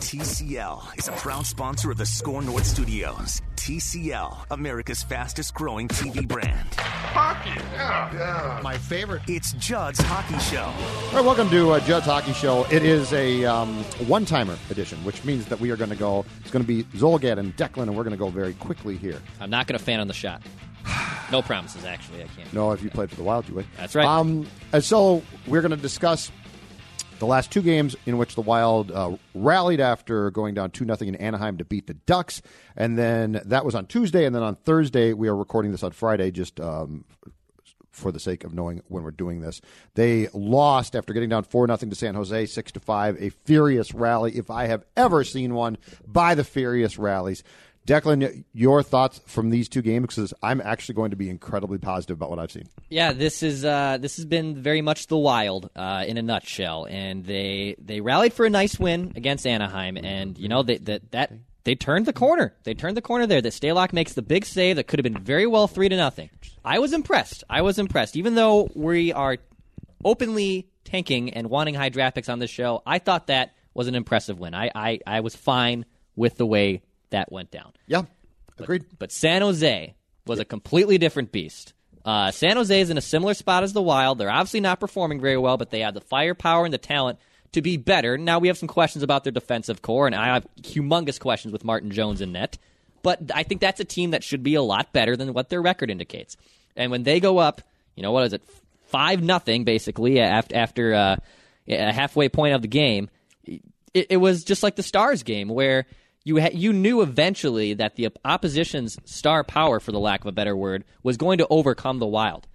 TCL is a proud sponsor of the Score North Studios. TCL, America's fastest growing TV brand. Hockey, yeah, yeah. My favorite. It's Judd's Hockey Show. All right, welcome to uh, Judd's Hockey Show. It is a um, one timer edition, which means that we are going to go, it's going to be Zulgad and Declan, and we're going to go very quickly here. I'm not going to fan on the shot. No promises, actually. I can't. No, if you played for the Wild, you would. That's right. Um, and so we're going to discuss the last two games in which the Wild uh, rallied after going down 2 0 in Anaheim to beat the Ducks. And then that was on Tuesday. And then on Thursday, we are recording this on Friday just um, for the sake of knowing when we're doing this. They lost after getting down 4 0 to San Jose, 6 to 5. A furious rally, if I have ever seen one, by the furious rallies. Declan, your thoughts from these two games? Because I'm actually going to be incredibly positive about what I've seen. Yeah, this is uh, this has been very much the Wild uh, in a nutshell, and they they rallied for a nice win against Anaheim, and you know that that that they turned the corner. They turned the corner there. That Stalock makes the big save that could have been very well three to nothing. I was impressed. I was impressed, even though we are openly tanking and wanting high draft picks on this show. I thought that was an impressive win. I I, I was fine with the way that went down. Yeah, agreed. But, but San Jose was a completely different beast. Uh, San Jose is in a similar spot as the Wild. They're obviously not performing very well, but they have the firepower and the talent to be better. Now we have some questions about their defensive core, and I have humongous questions with Martin Jones in net. But I think that's a team that should be a lot better than what their record indicates. And when they go up, you know what is it, five nothing basically after after uh, a halfway point of the game, it, it was just like the Stars game where you ha- you knew eventually that the opposition's star power, for the lack of a better word, was going to overcome the Wild,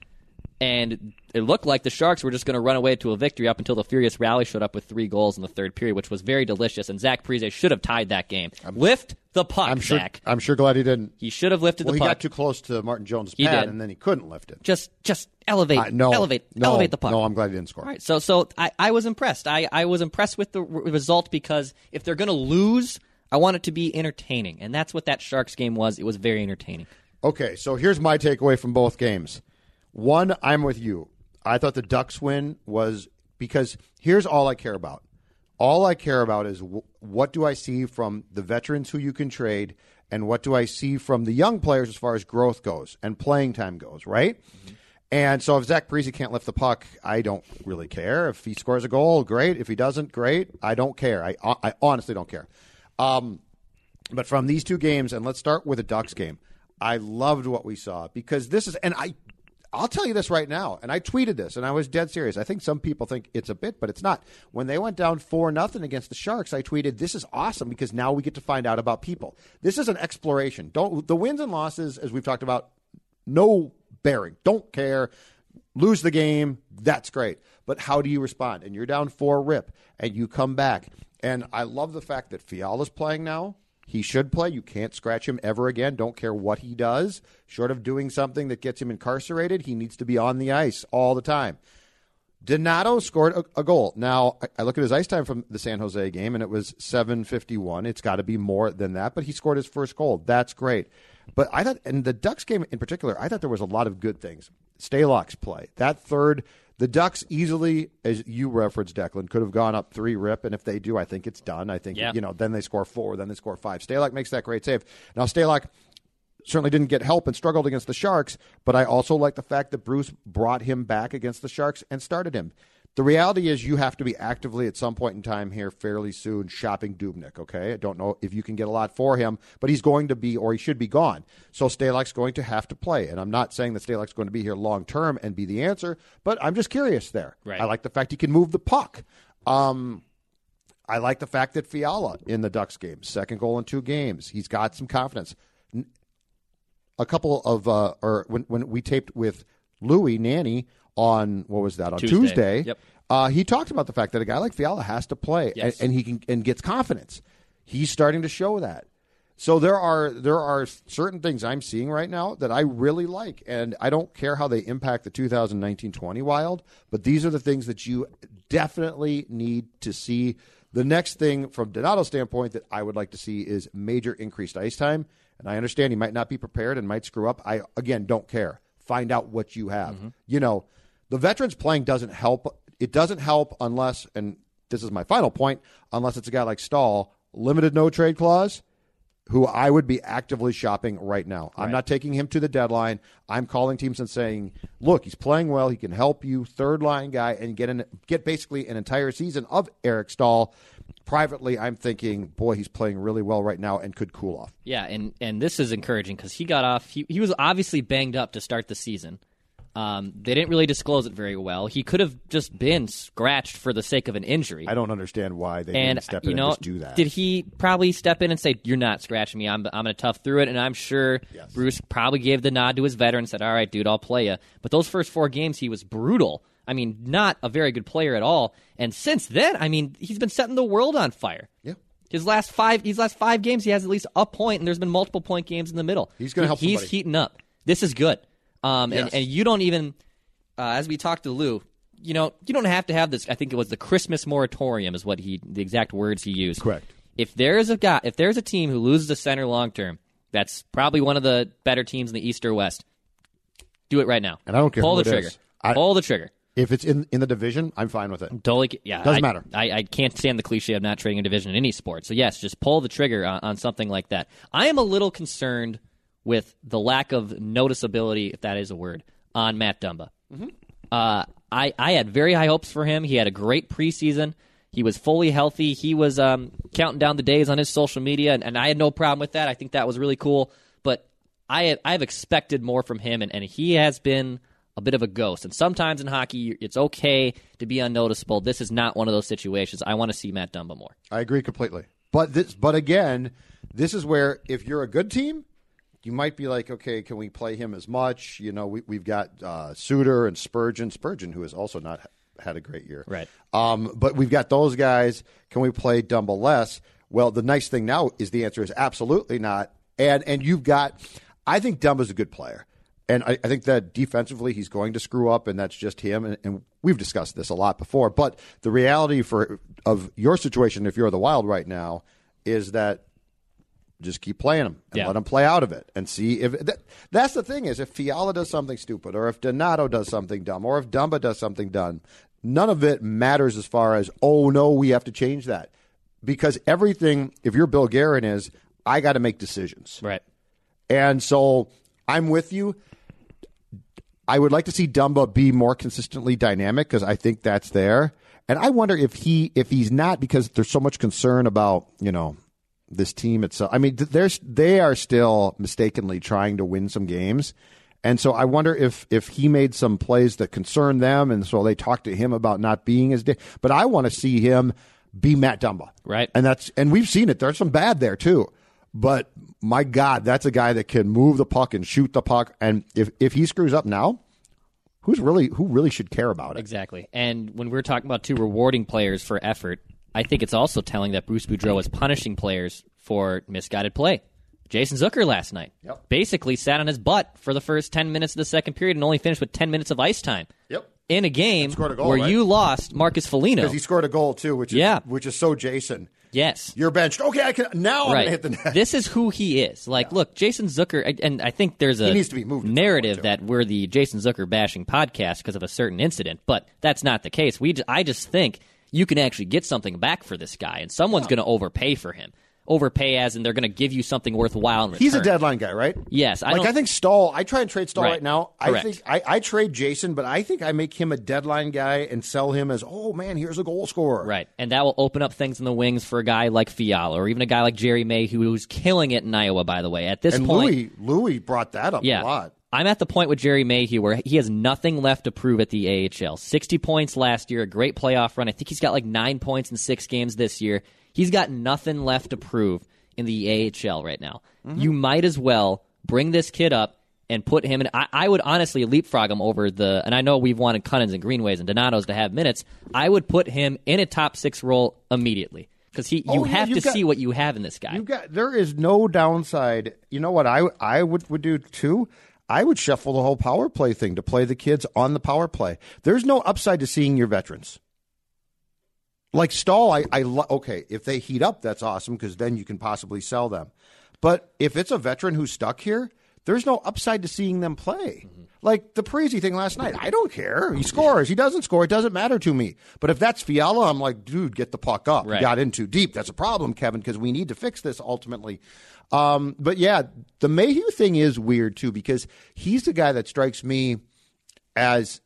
and it looked like the Sharks were just going to run away to a victory up until the Furious Rally showed up with three goals in the third period, which was very delicious. And Zach Parise should have tied that game. I'm, Lift the puck, I'm sure, Zach. I'm sure glad he didn't. He should have lifted well, the puck. He got too close to Martin Jones' He pad, did. and then he couldn't lift it. Just just elevate, Uh, no, elevate, no, elevate the puck. No, I'm glad he didn't score. All right, so so I, I was impressed. I, I was impressed with the result because if they're going to lose, I want it to be entertaining, and that's what that Sharks game was. It was very entertaining. Okay, so here's my takeaway from both games. One, I'm with you. I thought the Ducks win was because here's all I care about. All I care about is w- what do I see from the veterans who you can trade, and what do I see from the young players as far as growth goes and playing time goes, right? Mm-hmm. And so if Zach Parise can't lift the puck, I don't really care. If he scores a goal, great. If he doesn't, great. I don't care. I, I honestly don't care. Um, but from these two games, and let's start with the Ducks game, I loved what we saw because this is, and I, I'll tell you this right now, and I tweeted this, and I was dead serious. I think some people think it's a bit, but it's not. When they went down four nothing against the Sharks, I tweeted, "This is awesome because now we get to find out about people. This is an exploration. Don't the wins and losses, as we've talked about, no bearing. Don't care. Lose the game, that's great. But how do you respond? And you're down four rip, and you come back. And I love the fact that Fiala's playing now. He should play. You can't scratch him ever again. Don't care what he does. Short of doing something that gets him incarcerated, he needs to be on the ice all the time. Donato scored a, a goal. Now, I, look at his ice time from the San Jose game, and it was 751. It's got to be more than that, but he scored his first goal. That's great. But I thought, in the Ducks game in particular, I thought there was a lot of good things. Stalock's play. That third, the Ducks easily, as you referenced, Declan, could have gone up three rip, and if they do, I think it's done. I think, Yeah. you know, then they score four, then they score five. Stalock makes that great save. Now, Stalock certainly didn't get help and struggled against the Sharks, but I also like the fact that Bruce brought him back against the Sharks and started him. The reality is, you have to be actively at some point in time here, fairly soon, shopping Dubnyk. Okay, I don't know if you can get a lot for him, but he's going to be, or he should be gone. So Stalock's going to have to play, and I'm not saying that Stalock's going to be here long term and be the answer, but I'm just curious there. Right. I like the fact he can move the puck. Um, I like the fact that Fiala in the Ducks game, second goal in two games, he's got some confidence. A couple of, uh, or when when we taped with Louis Nanne on what was that on Tuesday. Tuesday? Yep. Uh, he talked about the fact that a guy like Fiala has to play Yes. and, and he can and gets confidence. He's starting to show that. So there are there are certain things I'm seeing right now that I really like, and I don't care how they impact the 2019-20 Wild, but these are the things that you definitely need to see. The next thing from Donato's standpoint that I would like to see is major increased ice time, and I understand he might not be prepared and might screw up. I again don't care. Find out what you have. You know, the veterans playing doesn't help. It doesn't help unless, and this is my final point, unless it's a guy like Staal, limited no trade clause who I would be actively shopping right now. I'm not taking him to the deadline. I'm calling teams and saying, "Look, he's playing well. He can help you, third line guy, and get an, get basically an entire season of Eric Staal." Privately, I'm thinking, "Boy, he's playing really well right now and could cool off." Yeah, and and this is encouraging because he got off. He he was obviously banged up to start the season. Um, they didn't really disclose it very well. He could have just been scratched for the sake of an injury. I don't understand why they and didn't step you in know, and just do that. did he probably step in and say, "You're not scratching me. I'm I'm going to tough through it." And I'm sure Bruce probably gave the nod to his veteran, and said, "All right, dude, I'll play you." But those first four games, he was brutal. I mean, not a very good player at all. And since then, I mean, he's been setting the world on fire. Yeah. His last five, his last five games, he has at least a point, and there's been multiple point games in the middle. He's gonna He- help He's somebody. heating up. This is good. Um, Yes. and, and you don't even, uh, as we talked to Lou, you know, you don't have to have this. I think it was the Christmas moratorium is what he, the exact words he used. Correct. If there's a guy, if there's a team who loses a center long term, that's probably one of the better teams in the East or West. Do it right now. And I don't care Pull who the trigger. is. I- Pull the trigger. If it's in in the division, I'm fine with it. Totally, yeah. Doesn't I- matter. I, I can't stand the cliche of not trading a division in any sport. So yes, just pull the trigger on, on something like that. I am a little concerned with the lack of noticeability, if that is a word, on Matt Dumba. Mm-hmm. Uh, I I had very high hopes for him. He had a great preseason. He was fully healthy. He was um, counting down the days on his social media, and, and I had no problem with that. I think that was really cool. But I had, I've expected more from him, and, and he has been a bit of a ghost. And sometimes in hockey, it's okay to be unnoticeable. This is not one of those situations. I want to see Matt Dumba more. I agree completely. But this, but again, this is where if you're a good team, you might be like, okay, can we play him as much? You know, we, we've got uh, Suter and Spurgeon, Spurgeon, who has also not had a great year, Right. Um, but we've got those guys. Can we play Dumba less? Well, the nice thing now is the answer is absolutely not. And and you've got, I think Dumba's a good player. And I, I think that defensively he's going to screw up, and that's just him. And, and we've discussed this a lot before. But the reality for of your situation, if you're the Wild right now, is that just keep playing him and Yeah. let him play out of it and see if that, that's the thing is if Fiala does something stupid or if Donato does something dumb or if Dumba does something dumb, none of it matters as far as oh no we have to change that because everything if you're Bill Guerin is I got to make decisions Right. and so I'm with you. I would like to see Dumba be more consistently dynamic because I think that's there. And I wonder if he if he's not because there's so much concern about you know this team itself. I mean, there's they are still mistakenly trying to win some games, and so I wonder if if he made some plays that concern them, and so they talked to him about not being as. But I want to see him be Matt Dumba, Right. And that's and we've seen it. There's some bad there too. But my God, that's a guy that can move the puck and shoot the puck. And if if he screws up now, who's really who really should care about it? Exactly. And when we're talking about two rewarding players for effort, I think it's also telling that Bruce Boudreau is punishing players for misguided play. Jason Zucker last night Yep. basically sat on his butt for the first 10 minutes of the second period and only finished with 10 minutes of ice time. Yep. In a game a goal, where right? you lost Marcus Foligno. Because he scored a goal too, which is Yeah. which is so Jason. yes. You're benched. Okay, I can now. I'm right. hit the net. This is who he is. Like, look, Jason Zucker, and I think there's a He needs to be moved narrative point, that we're the Jason Zucker bashing podcast because of a certain incident, but that's not the case. We, I just think you can actually get something back for this guy, and someone's going to overpay for him. overpay as, and they're going to give you something worthwhile. He's a deadline guy, right? Yes, I like I think Staal. I try and trade Staal right, Right. now. I think I, I trade Jason, but I think I make him a deadline guy and sell him as oh man, here's a goal scorer. Right, and that will open up things in the wings for a guy like Fiala, or even a guy like Gerry May, who, who's killing it in Iowa. By the way, at this And point, Louis Louis brought that up yeah, a lot. I'm at the point with Gerry Mayhew where he has nothing left to prove at the AHL. 60 points last year, a great playoff run. I think he's got like nine points in six games this year. He's got nothing left to prove in the AHL right now. Mm-hmm. You might as well bring this kid up and put him in. I, I would honestly leapfrog him over the, and I know we've wanted Kunins and Greenways and Donatos to have minutes. I would put him in a top six role immediately because he, you Oh, yeah, have to got- see what you have in this guy. You got there is no downside. You know what I I would would do too. I would shuffle the whole power play thing to play the kids on the power play. There's no upside to seeing your veterans. Like Staal, I, I lo- okay. If they heat up, that's awesome because then you can possibly sell them. But if it's a veteran who's stuck here, there's no upside to seeing them play. Like the Parise thing last night, I don't care. He scores, he doesn't score, it doesn't matter to me. But if that's Fiala, I'm like, dude, get the puck up. You got in too deep. That's a problem, Kevin, because we need to fix this ultimately. Um, but yeah, the Mayhew thing is weird too because he's the guy that strikes me as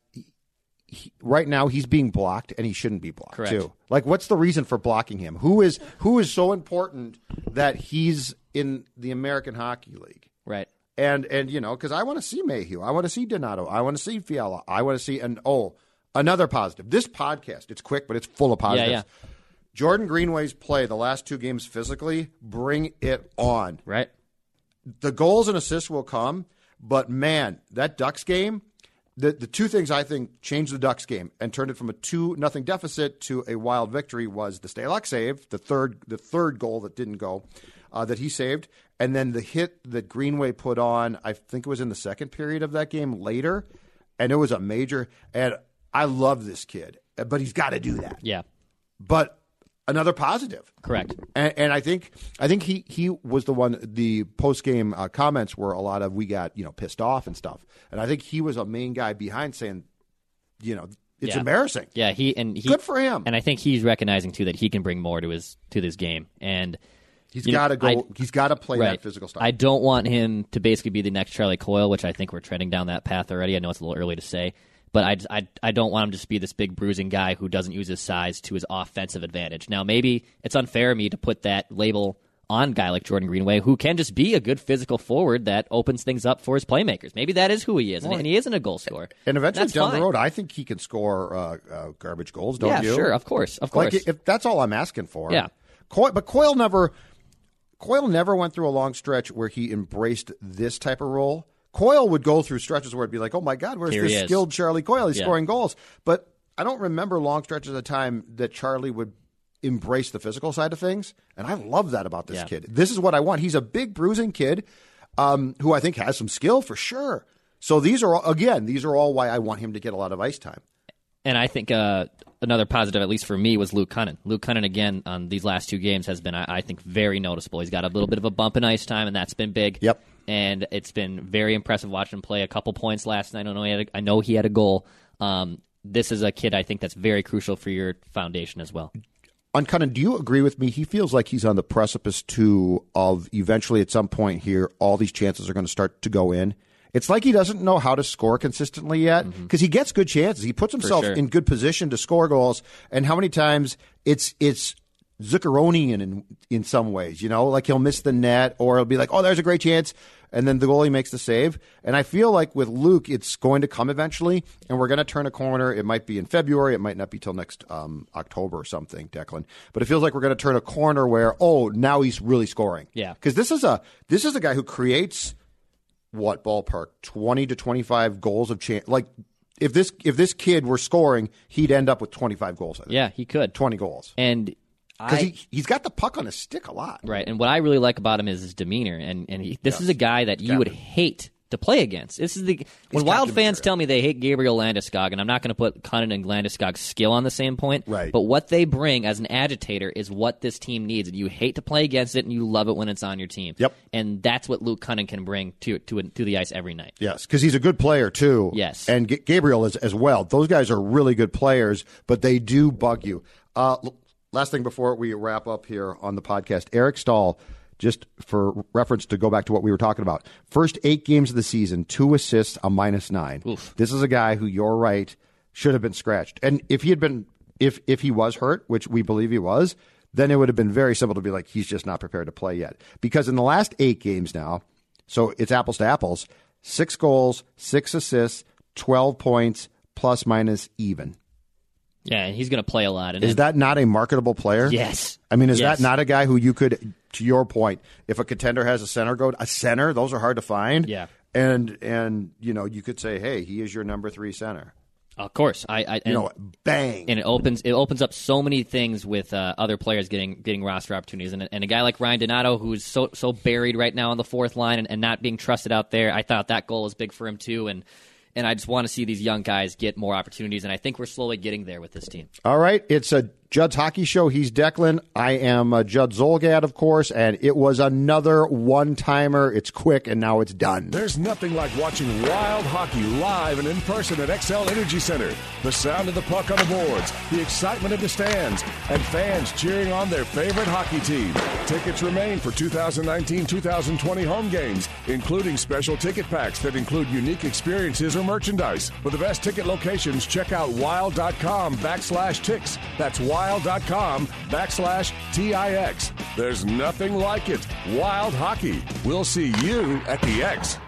he, right now he's being blocked and he shouldn't be blocked Correct. too. Like, what's the reason for blocking him? Who is who is so important that he's in the American Hockey League? right. And and you know, because I want to see Mayhew, I want to see Donato, I want to see Fiala, I want to see and oh, another positive. This podcast, it's quick, but it's full of positives. yeah. Jordan Greenway's play the last two games physically, bring it on. Right. The goals and assists will come, but man, that Ducks game, the the two things I think changed the Ducks game and turned it from a two nothing deficit to a wild victory was the Stalock save, the third the third goal that didn't go, uh, that he saved, and then the hit that Greenway put on. I think it was in the second period of that game later, and it was a major. And I love this kid, but he's got to do that. Yeah. But another positive. Correct. And, and I think I think he he was the one. The post game uh, comments were a lot of we got you know pissed off and stuff. And I think he was a main guy behind saying, you know, it's Yeah. embarrassing. Yeah, he and he Good for him. And I think he's recognizing too that he can bring more to his to this game. And He's got to go. I- he's got to play right. that physical style. I don't want him to basically be the next Charlie Coyle, which I think we're treading down that path already. I know it's a little early to say, but I, I, I don't want him to just be this big bruising guy who doesn't use his size to his offensive advantage. Now, maybe it's unfair of me to put that label on a guy like Jordan Greenway, who can just be a good physical forward that opens things up for his playmakers. Maybe that is who he is, and, and he isn't a goal scorer. and eventually That's down fine. the road, I think he can score uh, uh, garbage goals. Don't yeah, you? sure, of course, of course. Like if that's all I'm asking for. Yeah. Coyle, but Coyle never Coyle never went through a long stretch where he embraced this type of role. Coyle would go through stretches where it'd be like, "Oh my God, where's Here this skilled Charlie Coyle? He's Yeah. scoring goals." But I don't remember long stretches of time that Charlie would embrace the physical side of things, and I love that about this Yeah. kid. This is what I want. He's a big bruising kid um, who I think has some skill for sure. So these are all, again, these are all why I want him to get a lot of ice time. And I think uh, another positive, at least for me, was Luke Kunin. Luke Kunin, again, on these last two games, has been, I, I think, very noticeable. He's got a little bit of a bump in ice time, and that's been big. Yep. And it's been very impressive watching him play a couple points last night. I know he had a, I know he had a goal. Um, this is a kid I think that's very crucial for your foundation as well. on Kunin, do you agree with me? He feels like he's on the precipice too of eventually at some point here, all these chances are going to start to go in. It's like he doesn't know how to score consistently yet because he gets good chances. He puts himself sure. in good position to score goals, and how many times it's it's Zuccaronian in in some ways. You know, like he'll miss the net or he'll be like, "Oh, there's a great chance," and then the goalie makes the save. And I feel like with Luke, it's going to come eventually, and we're going to turn a corner. It might be in February, it might not be till next um, October or something, Declan. But it feels like we're going to turn a corner where, oh, now he's really scoring. Yeah. because this is a this is a guy who creates what ballpark twenty to twenty five goals of chance. Like if this if this kid were scoring, he'd end up with twenty five goals. I think. Yeah, he could. twenty goals And because he he's got the puck on his stick a lot. Right, and what I really like about him is his demeanor, and and he, this is a guy that you would hate to play against. This is the when Wild fans tell me they hate Gabriel Landeskog, and I'm not going to put Kunin and Landeskog's skill on the same point. Right. but what they bring as an agitator is what this team needs, and you hate to play against it, and you love it when it's on your team. Yep. and that's what Luke Kunin can bring to to to the ice every night. Yes, because he's a good player too. Yes. and G- Gabriel is as well. Those guys are really good players, but they do bug you. Uh, last thing before we wrap up here on the podcast, Eric Staal. Just for reference to go back to what we were talking about. First eight games of the season, two assists, a minus nine. Oof. This is a guy who you're right should have been scratched. And if he had been if if he was hurt, which we believe he was, then it would have been very simple to be like he's just not prepared to play yet. Because in the last 8 games now, so it's apples to apples, 6 goals, 6 assists, 12 points plus minus even. Yeah, and he's going to play a lot. And Is that not a marketable player? Yes. I mean, is Yes. that not a guy who you could, to your point, if a contender has a center go a center, those are hard to find. Yeah. and and you know you could say, hey, he is your number three center. Of course, I, I and, You know, bang. and it opens it opens up so many things with uh, other players getting getting roster opportunities, and, and a guy like Ryan Donato who's so so buried right now on the fourth line and, and not being trusted out there. I thought that goal was big for him too, and and I just want to see these young guys get more opportunities, and I think we're slowly getting there with this team. All right, it's a Judd's Hockey Show. He's Declan. I am uh, Judd Zulgad, of course, and it was another one timer. It's quick, and now it's done. There's nothing like watching wild hockey live and in person at Xcel Energy Center. The sound of the puck on the boards, the excitement of the stands, and fans cheering on their favorite hockey team. Tickets remain for 2019-2020 home games, including special ticket packs that include unique experiences or merchandise. For the best ticket locations, check out wild.com backslash ticks. That's wild.com backslash T-I-X. There's nothing like it. Wild hockey. We'll see you at the X.